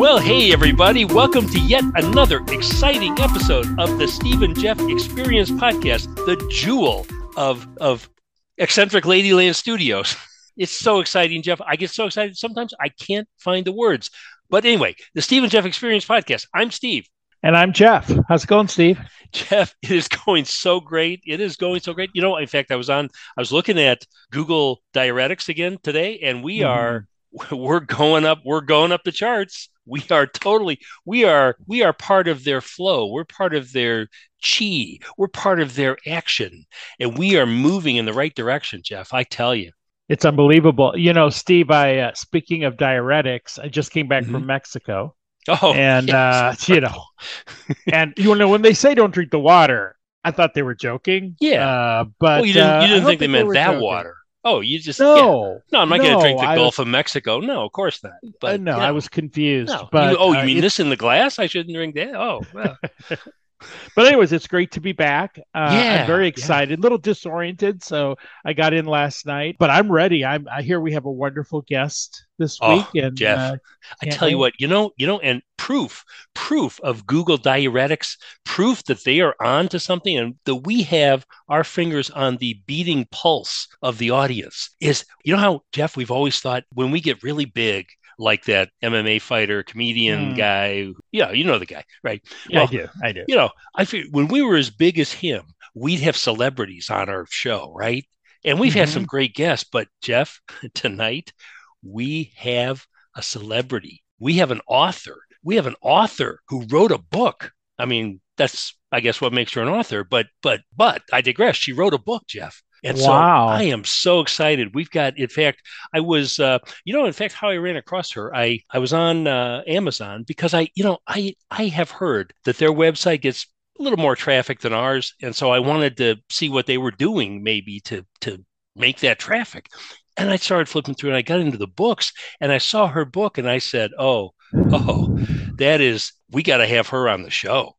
Well, hey, everybody. Welcome to yet another exciting episode of the Steve and Jeff Experience Podcast, the jewel of, of eccentric Ladyland Studios. It's so exciting, Jeff. I get so excited sometimes I can't find the words. But anyway, the Steve and Jeff Experience Podcast. I'm Steve. And I'm Jeff. How's it going, Steve? Jeff, it is going so great. It is going so great. You know, in fact, I was on, I was looking at Google Diuretics again today, and we mm-hmm. are, we're going up, we're going up the charts. We are totally, we are, we are part of their flow. We're part of their chi. We're part of their action, and we are moving in the right direction, Jeff. I tell you. It's unbelievable. You know, Steve, I, uh, speaking of diuretics, I just came back mm-hmm. from Mexico Oh, and yes. uh, you know, and you know when they say don't drink the water, I thought they were joking. Yeah, uh, but well, you didn't, you didn't uh, think, think, they meant that joking. water. Oh, you just no, yeah. no. I'm not no, going to drink the I Gulf was, of Mexico. No, of course not. But uh, no, yeah. I was confused. No. But you, oh, you uh, mean this in the glass? I shouldn't drink that. Oh, well. but anyways, it's great to be back. Uh, yeah, I'm very excited, a little disoriented, so I got in last night, but I'm ready. I'm I hear we have a wonderful guest this oh, week, and Jeff, uh, I tell you what, you know, you know, and proof, proof of Google Diuretics, proof that they are on to something, and that we have our fingers on the beating pulse of the audience. Is you know how Jeff, we've always thought when we get really big, like that MMA fighter, comedian mm. guy. Yeah, you know the guy, right? Yeah, well, I do. I do. You know, I feel when we were as big as him, we'd have celebrities on our show, right? And we've mm-hmm. had some great guests, but Jeff, tonight we have a celebrity. We have an author. We have an author who wrote a book. I mean, that's I guess what makes her an author, but but but I digress. She wrote a book, Jeff. And wow. so I am so excited. We've got, in fact, I was, uh, you know, in fact, how I ran across her, I I was on uh, Amazon because I, you know, I I have heard that their website gets a little more traffic than ours, and so I wanted to see what they were doing, maybe to to make that traffic. And I started flipping through, and I got into the books, and I saw her book, and I said, "Oh, oh, that is, we got to have her on the show.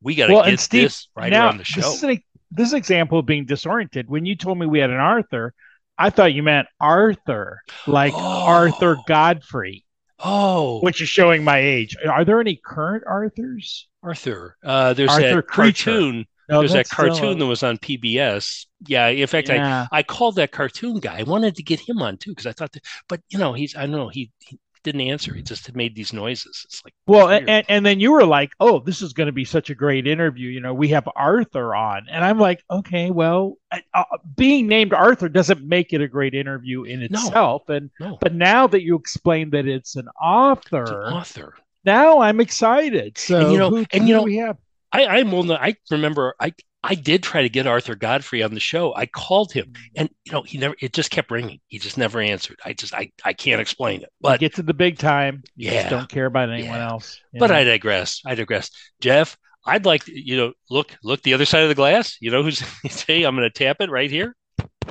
We got to well, get Steve, this right now, on the show." This is, an, this example of being disoriented. When you told me we had an Arthur, I thought you meant Arthur, like oh. Arthur Godfrey. Oh, which is showing my age. Are there any current Arthurs? Arthur. Uh, there's Arthur that Creature. cartoon. No, there's that cartoon a- that was on PBS. Yeah, in fact, Yeah. I I called that cartoon guy. I wanted to get him on too because I thought, that, but you know, he's I don't know he, he didn't answer. He just made these noises. It's like Well, weird. and, and then you were like, "Oh, this is going to be such a great interview." You know, we have Arthur on, and I'm like, "Okay, well, uh, being named Arthur doesn't make it a great interview in No. itself." And no, but now that you explained that it's an it's author, an author. now I'm excited. So, And, you know- who, and, you know, we have? I I'm old enough- I remember I I did try to get Arthur Godfrey on the show. I called him, and you know, he never. It just kept ringing. He just never answered. I just I I can't explain it. But Get to the big time. You Yeah. just don't care about anyone Yeah. else. But know? I digress. I digress. Jeff, I'd like to, you know, look, look the other side of the glass. You know who's say I'm going to tap it right here,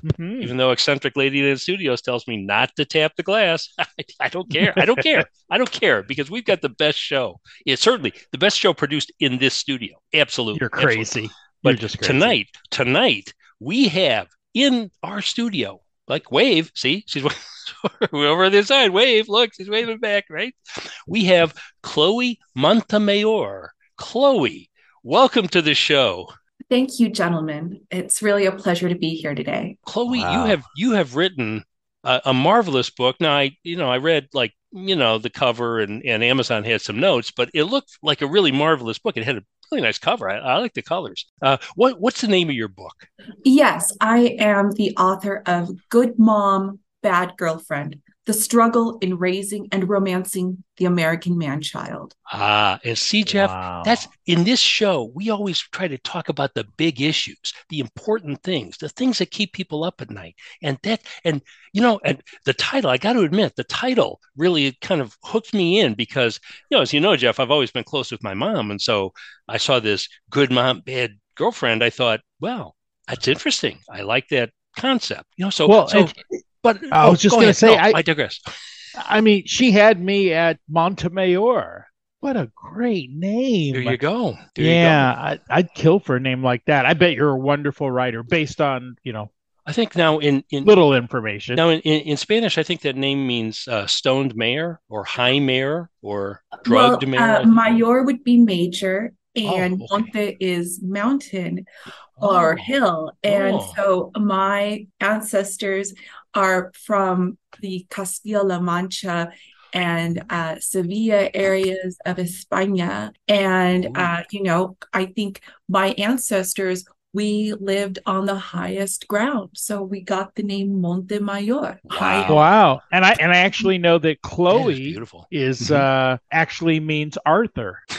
Mhm. even though eccentric lady in the studios tells me not to tap the glass. I don't care. I don't care. I don't care because we've got the best show. It's certainly the best show produced in this studio. Absolutely. You're Absolutely. Crazy. But just tonight, tonight we have in our studio, like Wave. See, she's over on the side. Wave, look, she's waving back. Right. We have Chloe Montemayor. Chloe, welcome to the show. Thank you, gentlemen. It's really a pleasure to be here today. Chloe, Wow. you have you have written a, a marvelous book. Now, I you know I read like you know the cover and and Amazon had some notes, but it looked like a really marvelous book. It had a really nice cover. I, I like the colors. Uh, what what's the name of your book? Yes, I am the author of Good Mom, Bad Girlfriend The Struggle in Raising and Romancing the American Man Child. Ah, and see, Jeff, Wow. that's in this show. We always try to talk about the big issues, the important things, the things that keep people up at night. And that, and you know, and the title, I got to admit, the title really kind of hooked me in because, you know, as you know, Jeff, I've always been close with my mom. And so I saw this good mom, bad girlfriend. I thought, well, that's interesting. I like that concept, you know, so, well, so, and- but I oh, was just go gonna say, No, I- I digress. I mean, she had me at Montemayor. What a great name. There you go. There you go. yeah, I, I'd kill for a name like that. I bet you're a wonderful writer based on, you know, I think now in, in little information. Now in, in, in Spanish, I think that name means uh, stoned mayor or high mayor or drugged well, mare. Uh, mayor would be major, and Oh, okay. monte is mountain or Oh. hill. And Oh. so my ancestors are from the Castilla-La Mancha and uh, Sevilla areas of España. And, uh, you know, I think my ancestors, we lived on the highest ground. So we got the name Monte Mayor. Wow. Wow. And I and I actually know that That is Chloe beautiful. is Mhm. uh actually means Arthur.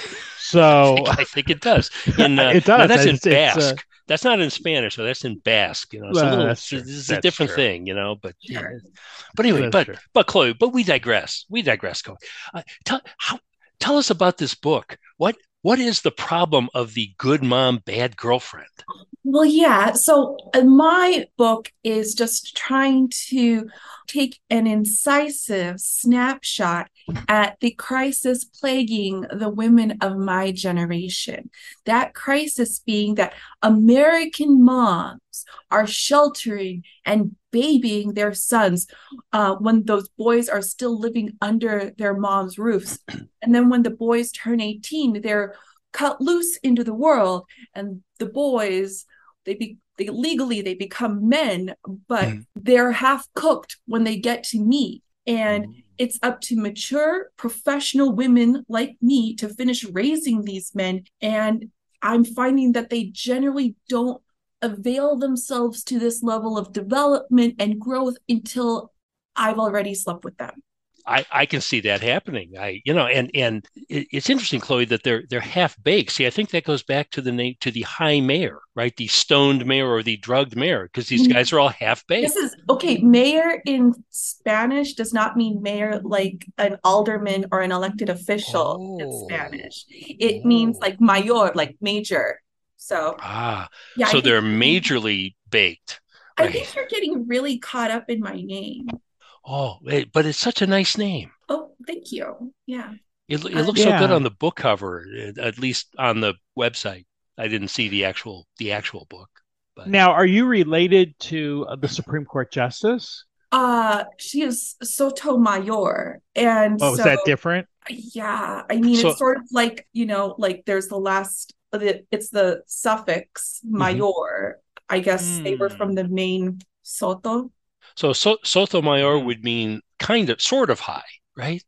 So I think it does. In, uh, It now does. that's in It's- it's, uh, Basque. That's not in Spanish, so that's in Basque. You know, it's a Well, little. that's true. This is a different true. thing, you know. But yeah. But anyway, That's but true. but Chloe, but we digress. We digress, Chloe. Uh, tell how tell us about this book. What what is the problem of the good mom, bad girlfriend? Well, yeah. So uh, my book is just trying to take an incisive snapshot at the crisis plaguing the women of my generation. That crisis being that American moms are sheltering and babying their sons uh, when those boys are still living under their mom's roofs. And then when the boys turn 18, they're cut loose into the world, and the boys they be they legally they become men but Mhm. they're half cooked when they get to me and it's up to mature professional women like me to finish raising these men. And i'm finding that they generally don't avail themselves to this level of development and growth until i've already slept with them I, I can see that happening. I you know, and and it, it's interesting, Chloe, that they're they're half baked. See, I think that goes back to the name to the high mayor, right? The stoned mayor or the drugged mayor, because these Mhm. guys are all half baked. This is okay. Mayor in Spanish does not mean mayor like an alderman or an elected official in Oh. Spanish. It means Oh. like mayor, like major. So Ah, yeah, so they're majorly baked. I think you're getting really caught up in my name. Oh, but it's such a nice name. Oh, thank you. Yeah. It, it Uh, looks so good on the book cover, eh, at least on the website. I didn't see the actual the actual book. But now are you related to uh, the Supreme Court Justice? Uh, she is Sotomayor, and Oh, is that different? yeah, I mean So- it's sort of like you know, like there's the last, the- it's the suffix mayor. I guess they were Hmm. from the main Soto. So, so Sotomayor would mean kind of, sort of high, right?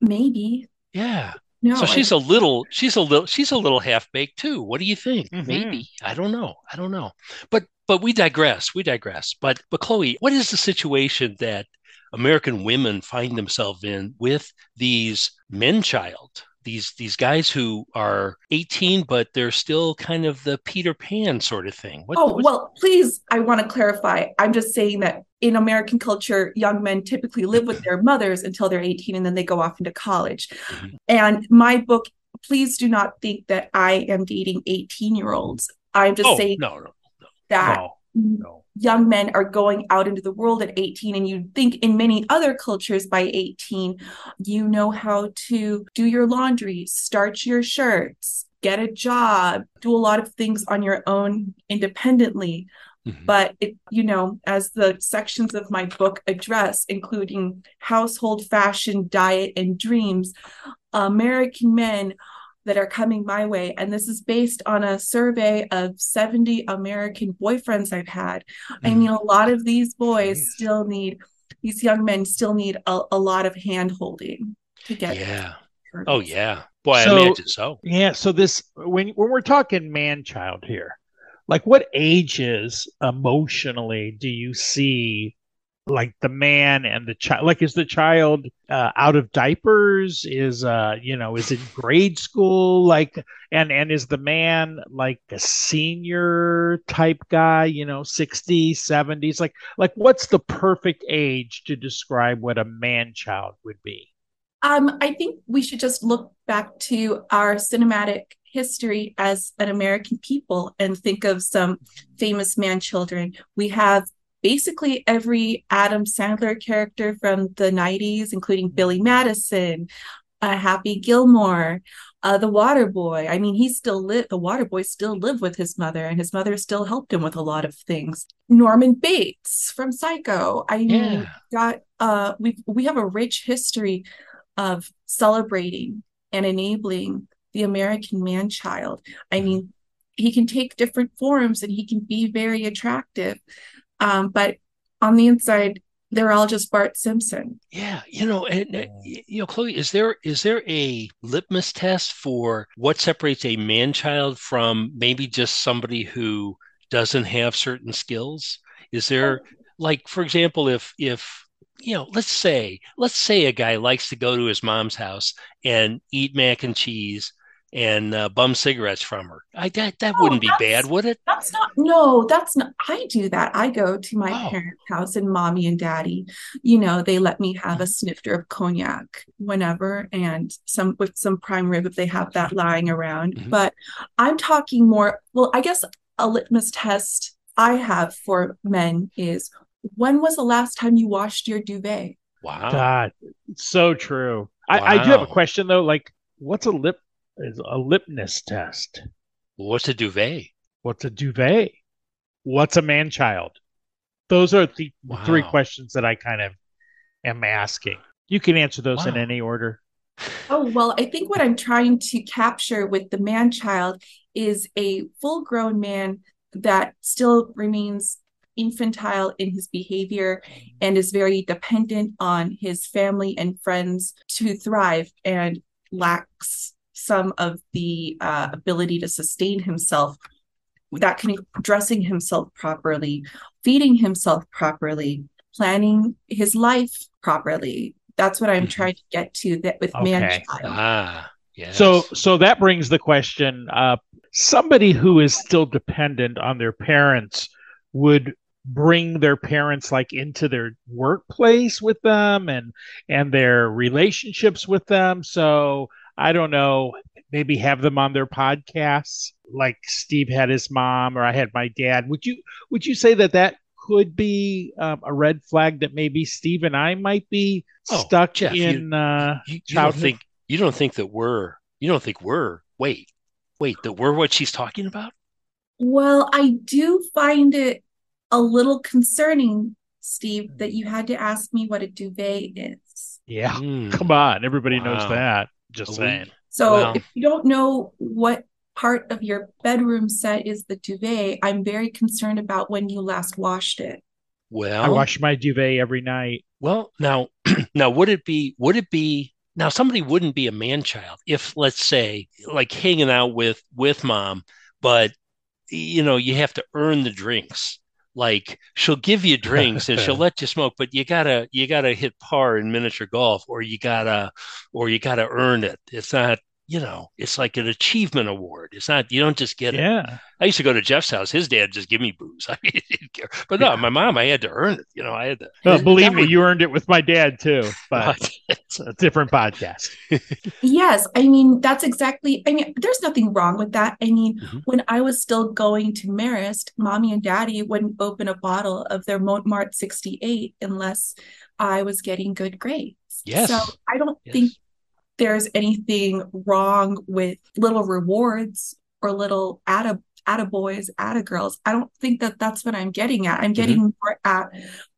Maybe. Yeah. No, So she's a little, she's a little, she's a little half baked too. What do you think? Mhm. Maybe. I don't know. I don't know. But but we digress. We digress. But but Chloe, what is the situation that American women find themselves in with these men child? These these guys who are 18, but they're still kind of the Peter Pan sort of thing. What, Oh, well, please, I want to clarify. I'm just saying that in American culture, young men typically live with their mothers until they're 18 and then they go off into college. Mhm. And my book, please do not think that I am dating 18 year olds. I'm just oh, saying no, no. that No, no. Young men are going out into the world at 18 and you think in many other cultures by 18 you know how to do your laundry starch your shirts get a job do a lot of things on your own independently Mhm. but it you know as the sections of my book address including household fashion diet and dreams american men that are coming my way and this is based on a survey of 70 american boyfriends i've had i Mhm. mean a lot of these boys Jeez. still need these young men still need a, a lot of hand holding to get Yeah. Oh, yeah. Boy, So- I imagine so. Yeah, so this when when we're talking man child here, like what ages emotionally do you see like the man and the child like is the child uh, out of diapers? Is uh you know is it grade school? Like and and is the man like a senior type guy you know 60s 70s like like what's the perfect age to describe what a man child would be? Um, I think we should just look back to our cinematic history as an American people and think of some famous man children. We have basically every Adam Sandler character from the 90s, including Billy Madison, uh, Happy Gilmore, uh, the Water Boy. I mean, he still lived. The Water Boy still lived with his mother, and his mother still helped him with a lot of things. Norman Bates from Psycho. I mean, Yeah. got uh, we we have a rich history of celebrating and enabling the American man child. I mean, he can take different forms and he can be very attractive, um, but on the inside, they're all just Bart Simpson. Yeah, you know, and uh, y- you know, Chloe, is there is there a litmus test for what separates a man child from maybe just somebody who doesn't have certain skills? Is there like, for example, if if you know, let's say let's say a guy likes to go to his mom's house and eat mac and cheese and uh, bum cigarettes from her. I that that Oh, wouldn't be bad, would it? That's not, no, that's not, I do that. I go to my Oh. parents' house and mommy and daddy, you know, they let me have a snifter of cognac whenever and some with some prime rib if they have that lying around. Mhm. But I'm talking more, well, I guess a litmus test I have for men is when was the last time you washed your duvet? Wow. God, so true. I, I do have a question though. Like, what's a lip is a lipness test? What's a duvet? What's a duvet? What's a man child? Those are the three questions that I kind of am asking. You can answer those in any order. Oh, well, I think what I'm trying to capture with the man child is a full grown man that still remains infantile in his behavior and is very dependent on his family and friends to thrive and lacks some of the uh, ability to sustain himself that can dressing himself properly feeding himself properly planning his life properly that's what i'm Mhm. trying to get to that with man child Ah, yes. So, so that brings the question up. Somebody who is still dependent on their parents would bring their parents like into their workplace with them and and their relationships with them. So I don't know, maybe have them on their podcasts, like Steve had his mom or I had my dad. Would you would you say that that could be um, a red flag that maybe Steve and I might be Oh, stuck Jeff, you- in? uh, you, you don't childhood. think you don't think that we're you don't think we're wait wait that we're what she's talking about well i do find it a little concerning steve that you had to ask me what a duvet is yeah. Hmm. Come on, everybody knows that. Just We- saying. So Well- if you don't know what part of your bedroom set is the duvet, I'm very concerned about when you last washed it. well I wash my duvet every night. well now now would it be would it be now somebody wouldn't be a man child if let's say like hanging out with with mom but you know you have to earn the drinks like she'll give you drinks and she'll let you smoke but you gotta you gotta hit par in miniature golf or you gotta or you gotta earn it. It's not you know it's like an achievement award it's not you don't just get it Yeah. I used to go to Jeff's house. His dad just give me booze. I mean, he didn't care. But no, my mom, I had to earn it. You know, I had to. Believe me, would- you earned it with my dad too, but But it's a different podcast. Yes, I mean, that's exactly, I mean, there's nothing wrong with that. I mean, Mhm. when I was still going to Marist, mommy and daddy wouldn't open a bottle of their Montmartre 68 unless I was getting good grades. Yes. So I don't Yes. think there's anything wrong with little rewards or little atta attaboys, attagirls. I don't think that that's what I'm getting at. I'm mm-hmm. getting more at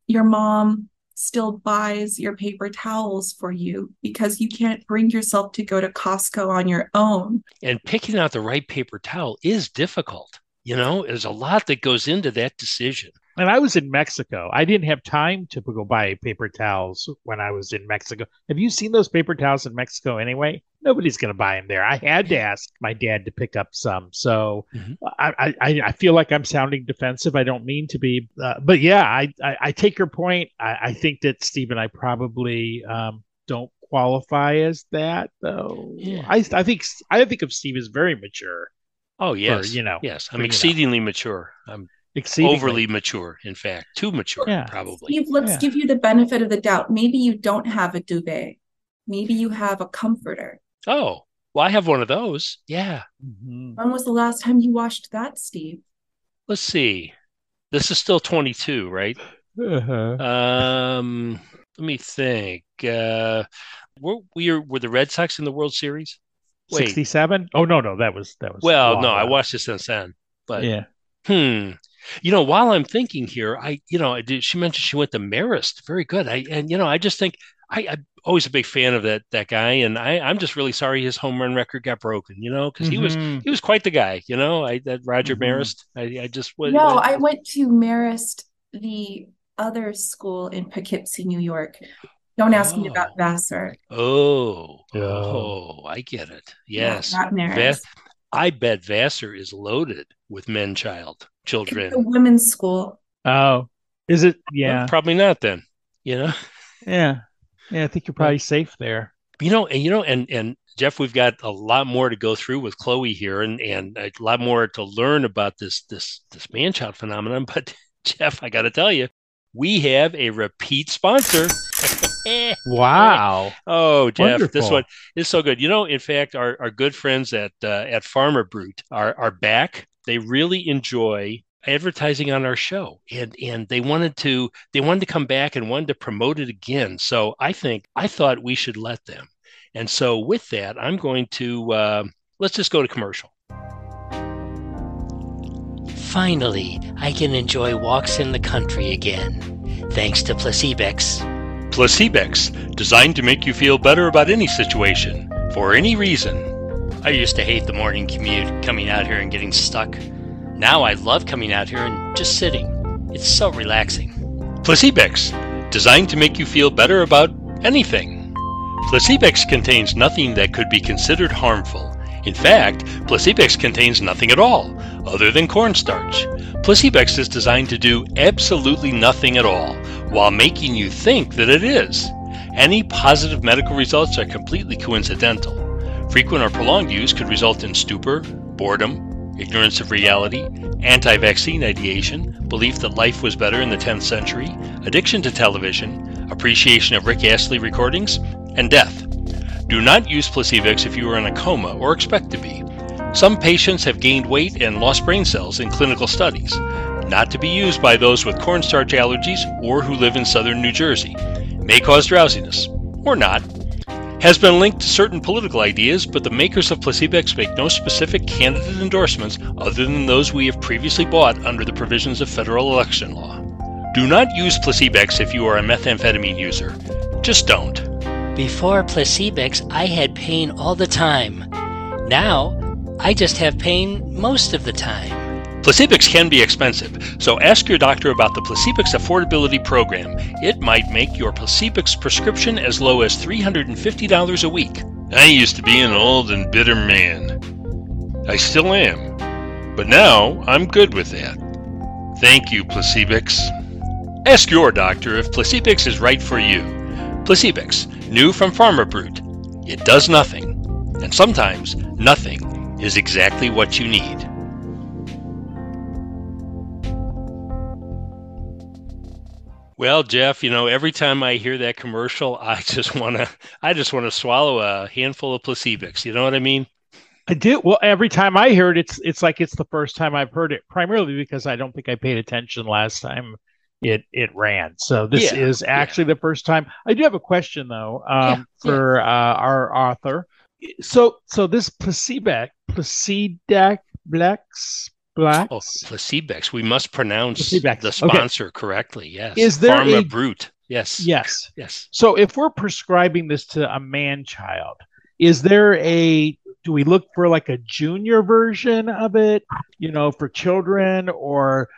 your mom still buys your paper towels for you because you can't bring yourself to go to Costco on your own. and picking out the right paper towel is difficult. You know, there's a lot that goes into that decision. And I was in Mexico. I didn't have time to go buy paper towels when I was in Mexico. Have you seen those paper towels in Mexico anyway? Nobody's going to buy them there. I had to ask my dad to pick up some. So Mhm. I, I, I feel like I'm sounding defensive. I don't mean to be. Uh, but yeah, I, I, I take your point. I, I think that Steve and I probably um, don't qualify as that, though. Yeah. I, I think I think of Steve as very mature. Oh yes, you know, yes. I'm exceedingly mature. I'm. Overly mature, in fact, too mature, Yeah. probably. Steve, let's Yeah. give you the benefit of the doubt. Maybe you don't have a duvet. Maybe you have a comforter. Oh, well, I have one of those. Yeah. Mhm. When was the last time you washed that, Steve? Let's see. This is still 22, right? Uh-huh. Um, let me think. Uh, were we were the Red Sox in the World Series? Wait. 67? Oh no, no, that was that was Well, no, I watched this since then. But Yeah. hmm. You know, while I'm thinking here, I you know, I did she mentioned she went to Marist. Very good. I and you know, I just think I, I'm always a big fan of that that guy, and I I'm just really sorry his home run record got broken. You know, because he was Mhm. he was quite the guy. You know, I that Roger Mhm. Maris. I, I just was No, I went to Marist, the other school in Poughkeepsie, New York. Don't ask me Oh. about Vassar. Oh, Yeah. oh, I get it. Yeah, Yes, not Marist. Vass- I bet Vassar is loaded with men child children. It's a women's school. Oh. Is it Well, yeah. probably not then. You know. Yeah. Yeah, I think you're probably safe there. you know and you know and and jeff we've got a lot more to go through with chloe here and and a lot more to learn about this this this man-child phenomenon but jeff i gotta tell you we have a repeat sponsor. Wow. oh jeff this one is so good. You know in fact our, our good friends at uh, at Pharma Brute are are back. They really enjoy advertising on our show and and they wanted to they wanted to come back and wanted to promote it again. So i think i thought we should let them. And so with that i'm going to uh, let's just go to commercial Finally, I can enjoy walks in the country again, thanks to Placebex. Placebex, designed to make you feel better about any situation for any reason. I used to hate the morning commute, coming out here and getting stuck. Now I love coming out here and just sitting. It's so relaxing. Placebex, designed to make you feel better about anything. Placebex contains nothing that could be considered harmful. In fact, Placebex contains nothing at all, other than cornstarch. Placebex is designed to do absolutely nothing at all, while making you think that it is. Any positive medical results are completely coincidental. Frequent or prolonged use could result in stupor, boredom, ignorance of reality, anti vaccine ideation, belief that life was better in the 10th century, addiction to television, appreciation of Rick Astley recordings, and death. Do not use Placebex if you are in a coma or expect to be. Some patients have gained weight and lost brain cells in clinical studies. Not to be used by those with cornstarch allergies or who live in southern New Jersey. May cause drowsiness, or not. Has been linked to certain political ideas, but the makers of Placebex make no specific candidate endorsements other than those we have previously bought under the provisions of federal election law. Do not use Placebex if you are a methamphetamine user. Just don't. Before Placebex, I had pain all the time. Now, I just have pain most of the time. Placebex can be expensive, so ask your doctor about the Placebex Affordability Program. It might make your Placebex prescription as low as $350 a week. I used to be an old and bitter man. I still am. But now I'm good with that. Thank you, Placebex. Ask your doctor if Placebex is right for you. Placebex, new from Pharma Brute. It does nothing, and sometimes nothing is exactly what you need. Well, Jeff, you know, every time I hear that commercial, I just want to, I just want to swallow a handful of Placebex. You know what I mean? I do. Well, every time I hear it, it's it's like it's the first time I've heard it. Primarily because I don't think I paid attention last time it it ran. So this Yeah, is actually the first time. I do have a question though um, Yeah, for uh, our author. So so this Placebex, Placedex, Blacks, Blacks. Oh, Placebex. We must pronounce Placebex, the okay. sponsor correctly. Yes. Is there Pharma a- Brute? Yes. Yes. Yes. So if we're prescribing this to a man child, is there a do we look for like a junior version of it, you know, for children or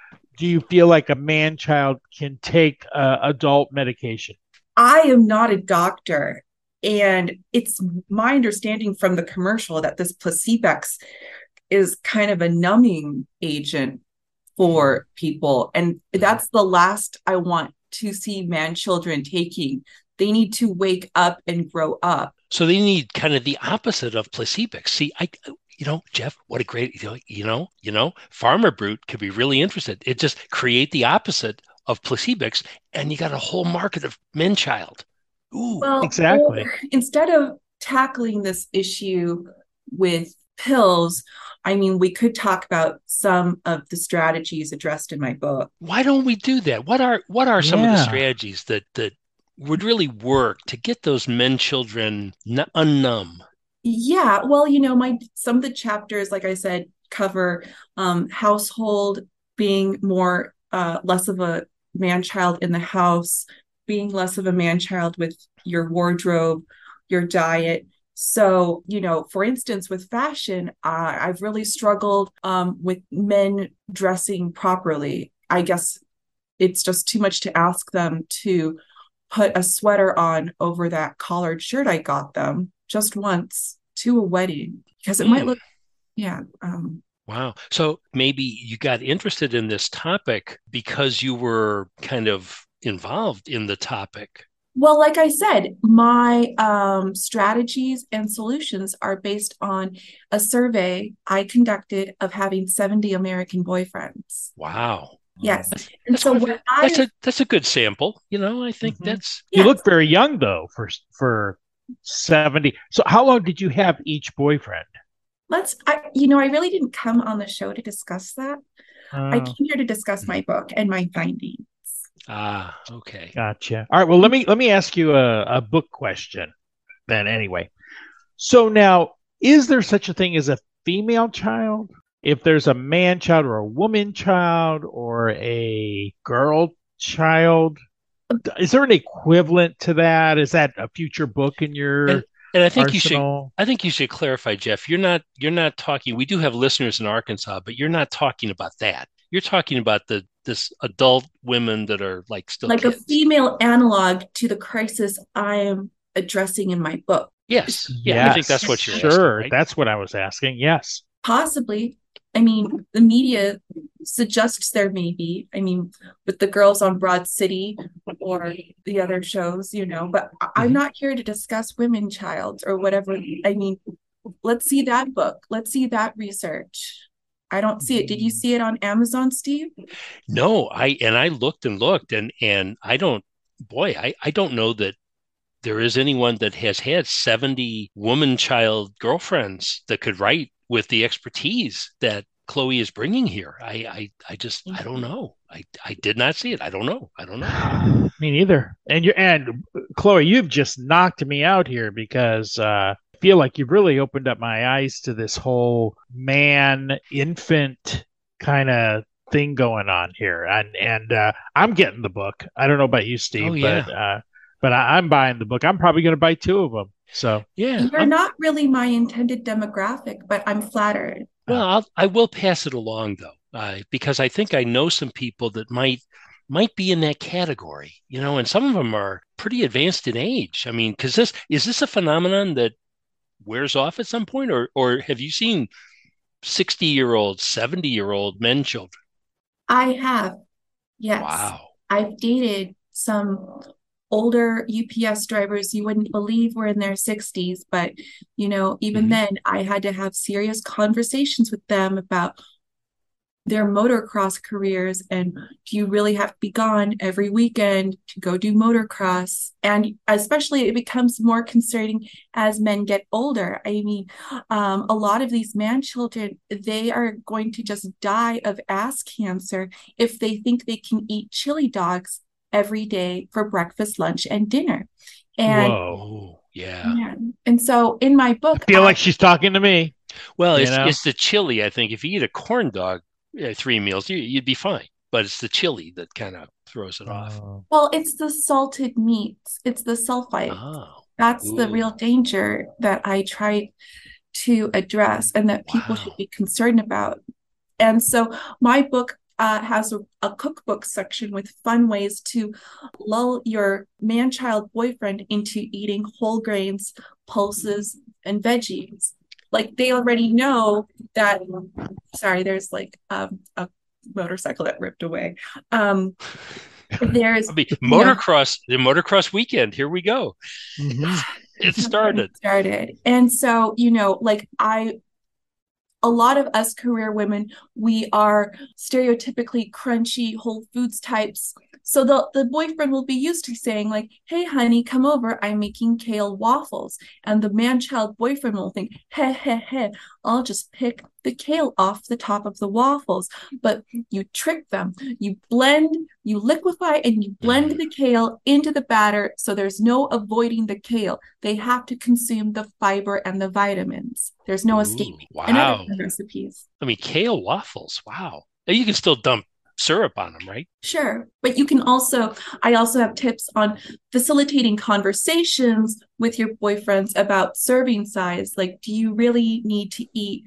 do you feel like a man child can take uh, adult medication? I am not a doctor. And it's my understanding from the commercial that this Placebex is kind of a numbing agent for people. And that's the last I want to see man children taking. They need to wake up and grow up. So they need kind of the opposite of Placebex. See, I, you know, Jeff, what a great, you know, you know, Pharma Brute could be really interested. It just create the opposite of Placebex, and you got a whole market of men child. Ooh, Well, Exactly. or instead of tackling this issue with pills, I mean, we could talk about some of the strategies addressed in my book. why don't we do that? What are what are some of the strategies that that would really work to get those men children n- unnumb? Yeah, well, you know, my some of the chapters, like I said, cover um, household being more uh, less of a man child in the house, being less of a man child with your wardrobe, your diet. So, you know, for instance, with fashion, uh, I've really struggled um, with men dressing properly. I guess it's just too much to ask them to put a sweater on over that collared shirt I got them just once to a wedding because it mm. might look, yeah. Um, wow. So maybe you got interested in this topic because you were kind of involved in the topic. Well, like I said, my um, strategies and solutions are based on a survey I conducted of having 70 American boyfriends. Wow. Yes. And that's so what that's I, a that's a good sample. You know, I think mm-hmm. that's you look very young though for for 70. So how long did you have each boyfriend? Let's I you know, I really didn't come on the show to discuss that. I oh. came here to discuss my book and my findings. Ah, okay. Gotcha. All right. Well, let me let me ask you a, a book question then. Anyway, so now is there such a thing as a female child? If there's a man child or a woman child or a girl child, is there an equivalent to that? Is that a future book in your and, and I think arsenal? you should I think you should clarify, Jeff. You're not you're not talking we do have listeners in Arkansas, but you're not talking about that. You're talking about the this adult women that are like still like kids. a female analog to the crisis I am addressing in my book. Yes. Yeah, yes. I think that's what you're sure. Asking, right? That's what I was asking. Yes. Possibly. I mean, the media suggests there may be. I mean, with the girls on Broad City or the other shows, you know, but mm-hmm. I'm not here to discuss women child or whatever. I mean, let's see that book. Let's see that research. I don't see it. Did you see it on Amazon, Steve? No, I and I looked and looked and and I don't boy, I I don't know that there is anyone that has had 70 woman child girlfriends that could write with the expertise that Chloe is bringing here. I I I just I don't know. I I did not see it. I don't know. I don't know. Me neither. And you and Chloe, you've just knocked me out here because uh I feel like you've really opened up my eyes to this whole man infant kind of thing going on here. And and uh, I'm getting the book. I don't know about you, Steve, oh, yeah. but uh, but I, am buying the book. I'm probably going to buy two of them. So yeah, you're I'm, not really my intended demographic, but I'm flattered. Well, I'll, I will pass it along though, uh, because I think I know some people that might might be in that category, you know, and some of them are pretty advanced in age. I mean, because this is this a phenomenon that wears off at some point, or or have you seen sixty year old, seventy year old men children? I have. Yes. Wow. I've dated some older UPS drivers you wouldn't believe were in their 60s, but you know, even mm-hmm. then I had to have serious conversations with them about their motocross careers and do you really have to be gone every weekend to go do motocross and especially it becomes more concerning as men get older i mean um, a lot of these man children they are going to just die of ass cancer if they think they can eat chili dogs every day for breakfast lunch and dinner and Whoa. Yeah. yeah. And so in my book, I feel I, like she's talking to me. Well, it's, it's the chili. I think if you eat a corn dog, uh, three meals, you, would be fine. But it's the chili that kind of throws it off. Oh. Well, it's the salted meats. It's the sulfite. Oh. That's Ooh. the real danger that I try to address and that people wow. should be concerned about. And so my book uh, has a, a, cookbook section with fun ways to lull your man child boyfriend into eating whole grains, pulses, and veggies. Like they already know that sorry there's like um, a motorcycle that ripped away. Um there's I mean, motocross the motocross weekend here we go. Mm-hmm. it started. It started. And so you know like i a lot of us career women we are stereotypically crunchy whole foods types So the, the boyfriend will be used to saying, like, hey, honey, come over. I'm making kale waffles. And the man child boyfriend will think, hey, hey, hey, I'll just pick the kale off the top of the waffles. But you trick them. You blend, you liquefy, and you blend Mhm. the kale into the batter. So there's no avoiding the kale. They have to consume the fiber and the vitamins. There's no Ooh, escaping. wow. And other recipes. I mean, kale waffles. Wow. You can still dump syrup on them, right? Sure. But you can also, I also have tips on facilitating conversations with your boyfriends about serving size. Like, do you really need to eat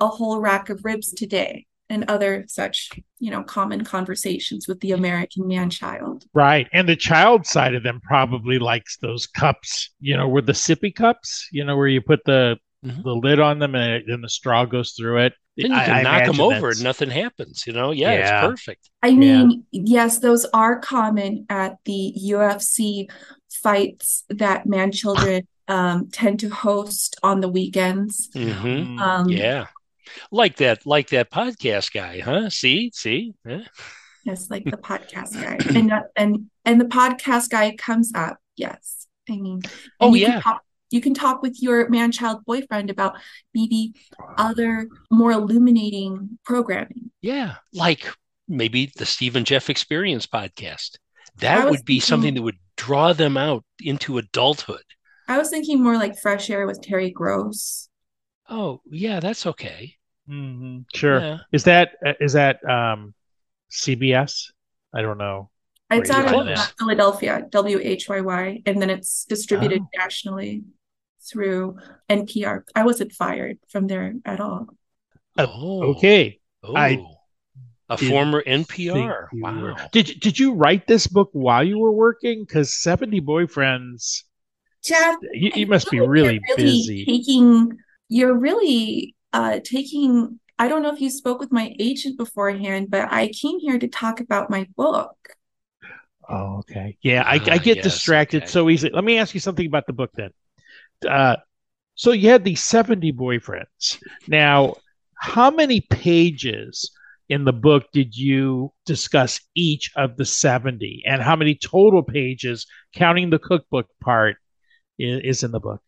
a whole rack of ribs today? And other such, you know, common conversations with the American man child. Right. And the child side of them probably likes those cups, you know, where the sippy cups, you know, where you put the Mhm. the lid on them and, it- and the straw goes through it. Then you can I knock them over that's- and nothing happens. You know, yeah, Yeah. it's perfect. I mean, yes, those are common at the UFC fights that man children um, tend to host on the weekends. hmm Mm. Um, Yeah. Like that, like that podcast guy, huh? See, see, yeah. Yes, like the podcast guy, and and and the podcast guy comes up. Yes, I mean, Oh, you can yeah. talk, you can talk with your man-child boyfriend about maybe other more illuminating programming. Yeah, like maybe the Steve and Jeff Experience podcast. That would be something that would draw them out into adulthood. I was thinking more like Fresh Air with Terry Gross. Oh, yeah, that's okay. Mhm. Sure. Yeah. Is that uh, that um CBS? I don't know. It's out of find uh, that? Philadelphia, WHYY, and then it's distributed Oh. nationally through NPR. I wasn't fired from there at all. Uh, Oh, Okay. Oh, I a former NPR. Wow. were- Did did you write this book while you were working? Because 70 boyfriends, Jeff, you, you must be feel really, you're busy. Taking, you're really uh, taking. I don't know if you spoke with my agent beforehand, but I came here to talk about my book. Oh, okay. Yeah, I, Ah, I get yes, distracted okay. so easily. Let me ask you something about the book then. Uh, so you had these 70 boyfriends. Now, how many pages in the book did you discuss each of the 70? And how many total pages, counting the cookbook part, is, in the book?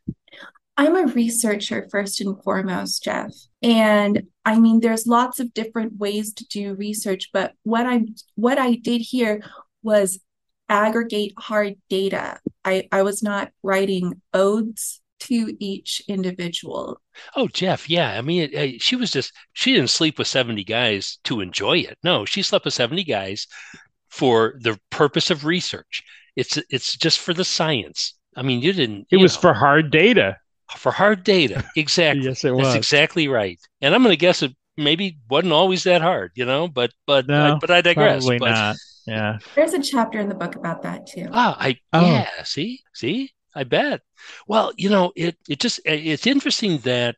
I'm a researcher first and foremost, Jeff. And I mean, there's lots of different ways to do research, but what I'm what I did here was aggregate hard data. I, I was not writing odes to each individual. Oh, Jeff, yeah. I mean, it, uh, she was just, she didn't sleep with 70 guys to enjoy it. No, she slept with 70 guys for the purpose of research. It's it's just for the science. I mean, you didn't, It you was know, for hard data. for hard data. Exactly. Yes, it That's was. exactly right. And I'm going to guess it maybe wasn't always that hard, you know, but but No, I, but I digress. Probably but not. Yeah. There's a chapter in the book about that too. ah, I Oh. yeah, see? See? I bet. Well, you know, it it just it's interesting that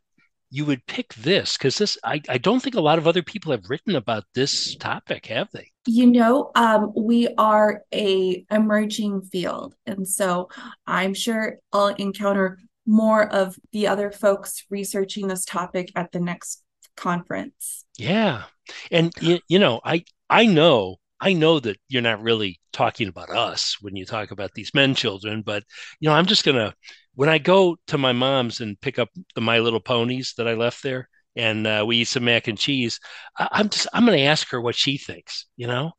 you would pick this because this I, I don't think a lot of other people have written about this topic, have they? You know, um, we are a emerging field, and so I'm sure I'll encounter more of the other folks researching this topic at the next conference. Yeah. And you, you know, I I know I know that you're not really talking about us when you talk about these men children, but you know, I'm just gonna when I go to my mom's and pick up the My Little Ponies that I left there, and uh, we eat some mac and cheese, I, I'm just I'm gonna ask her what she thinks. You know?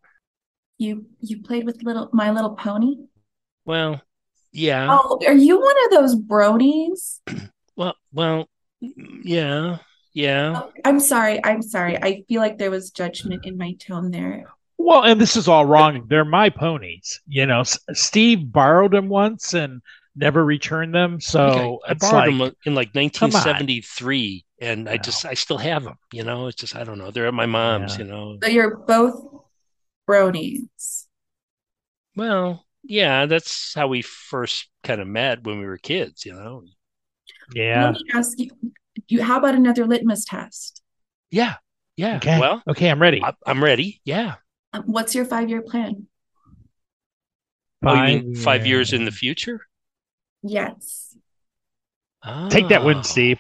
You you played with little My Little Pony? Well, yeah. Oh, are you one of those bronies? Well, well, yeah, yeah. Oh, I'm sorry. I'm sorry. I feel like there was judgment in my tone there. Well, and this is all wrong. They're my ponies. You know, S- Steve borrowed them once and never returned them. So I, I it's borrowed like, them in like on. 1973, and I just I still have them. You know, it's just I don't know. They're at my mom's. Yeah. You know. So you're both bronies. Well, yeah, that's how we first kind of met when we were kids. You know. yeah. Let me ask you, you, how about another litmus test? Yeah, yeah. Okay. Well, okay, I'm ready. I, I'm ready. Yeah. Um, what's your five-year plan? oh, you mean five years in the future? Yes. Take that Oh. one, Steve.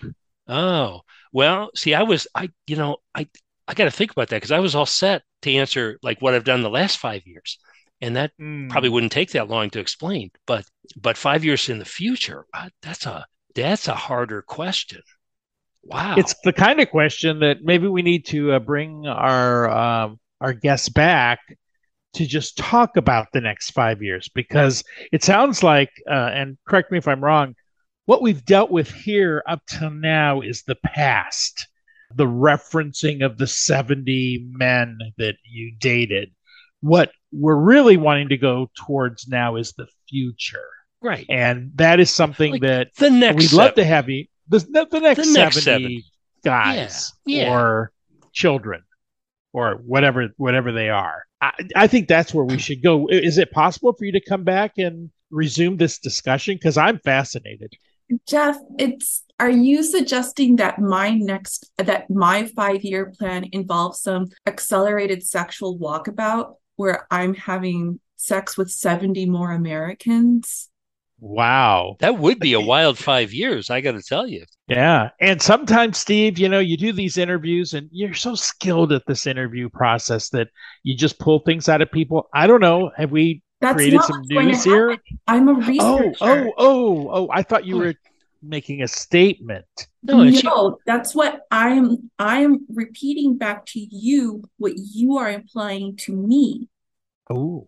Oh, well, see, I was, I, you know, I, I got to think about that because I was all set to answer like what I've done the last five years. and that Mm. probably wouldn't take that long to explain. But but five years in the future, uh, that's a that's a harder question. Wow, It's the kind of question that maybe we need to uh, bring our um, our guests back to just talk about the next five years because it sounds like, uh, and correct me if I'm wrong, what we've dealt with here up till now is the past, the referencing of the 70 men that you dated. What we're really wanting to go towards now is the future, right. and that is something Like that The next we'd love to have you the, the, next, The next 70, 70. guys Yeah, yeah. or children or whatever whatever they are. I, I think that's where we should go. Is it possible for you to come back and resume this discussion? Because i'm fascinated. Jeff, it's are you suggesting that my next that my five-year plan involves some accelerated sexual walkabout where I'm having sex with 70 more Americans? Wow That would be a wild five years. I got to tell you. yeah and sometimes steve you know you do these interviews and you're so skilled at this interview process that you just pull things out of people i don't know have we That's created not some what's going to news here. I'm a oh researcher. oh oh oh oh. i thought you were making a statement No, it's no, that's what I am. I am repeating back to you what you are implying to me. oh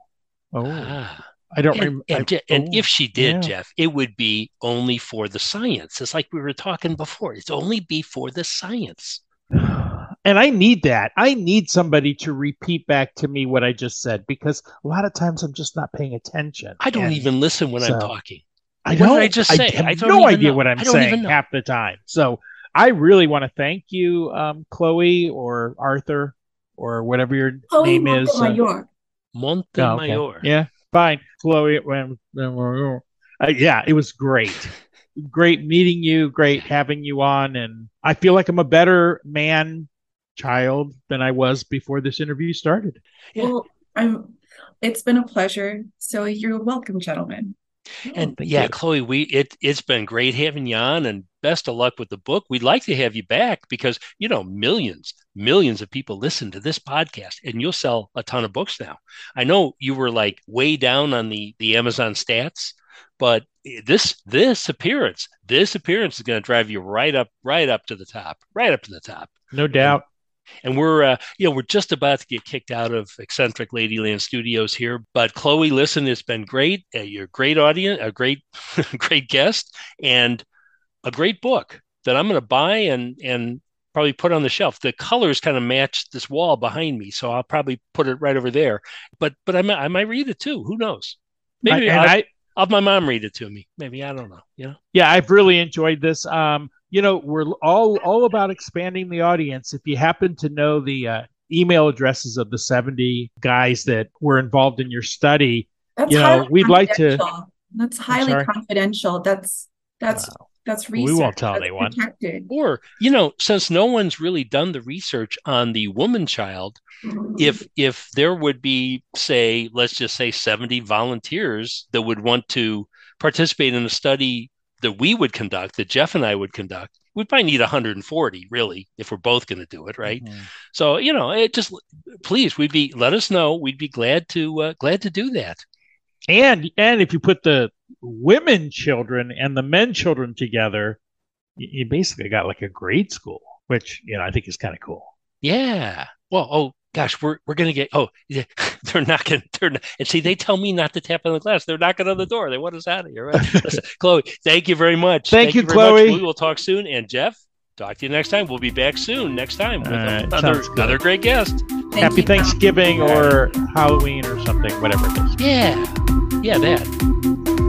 oh Ah. I don't And, remember. and, Je- and oh, if she did, yeah. Jeff, it would be only for the science. It's like we were talking before. It's only be for the science. and I need that. I need somebody to repeat back to me what I just said because a lot of times I'm just not paying attention. I don't And even listen when so- I'm talking. I what did don't. I just say? have I don't no idea know. what I'm I don't even saying half the time. So I really want to thank you, um, Chloe or Arthur or whatever your Chloe name is. uh, Montemayor. Montemayor. Oh, okay. Yeah, fine. Chloe. Uh, yeah, it was great. Great meeting you. Great having you on. And I feel like I'm a better man child than I was before this interview started. Yeah. Well, I'm. It's been a pleasure. So you're welcome, gentlemen. And yeah. Chloe, we it it's been great having you on, and best of luck with the book. We'd like to have you back because you know millions, millions of people listen to this podcast, and you'll sell a ton of books now. I know you were like way down on the the Amazon stats, but this this appearance, this appearance is going to drive you right up, right up to the top, right up to the top. No doubt. And we're, uh, you know, we're just about to get kicked out of Eccentric Ladyland Studios here. But Chloe, listen, it's been great. Uh, you're a great audience, a great, great guest, and a great book that I'm going to buy and and probably put on the shelf. The colors kind of match this wall behind me, so I'll probably put it right over there. But but I might I might read it too. Who knows? Maybe I- and I'll, I, I'll have my mom read it to me. Maybe I don't know. You know. yeah, I've really enjoyed this. Um, you know, we're all all about expanding the audience. If you happen to know the uh, email addresses of the 70 guys that were involved in your study, That's You know, we'd like to- That's highly confidential. That's that's Wow. That's We won't tell That's anyone. Protected. Or you know, since no one's really done the research on the woman child. if if there would be say let's just say 70 volunteers that would want to participate in a study that we would conduct that jeff and i would conduct we'd probably need 140 really if we're both going to do it right Mhm. so you know it just please we'd be let us know we'd be glad to uh, glad to do that And and if you put the women children and the men children together, you, you basically got like a grade school, which you know I think is kind of cool. yeah well oh gosh we're we're going to get oh yeah, they're not gonna. they're not, and see they tell me not to tap on the glass they're knocking on the door they want us out of here right Listen, chloe thank you very much Thank you, very much. Chloe. we will talk soon and jeff talk to you next time we'll be back soon next time with All right, another another great guest Thank Happy you. Thanksgiving or Halloween or something, whatever it is. yeah yeah that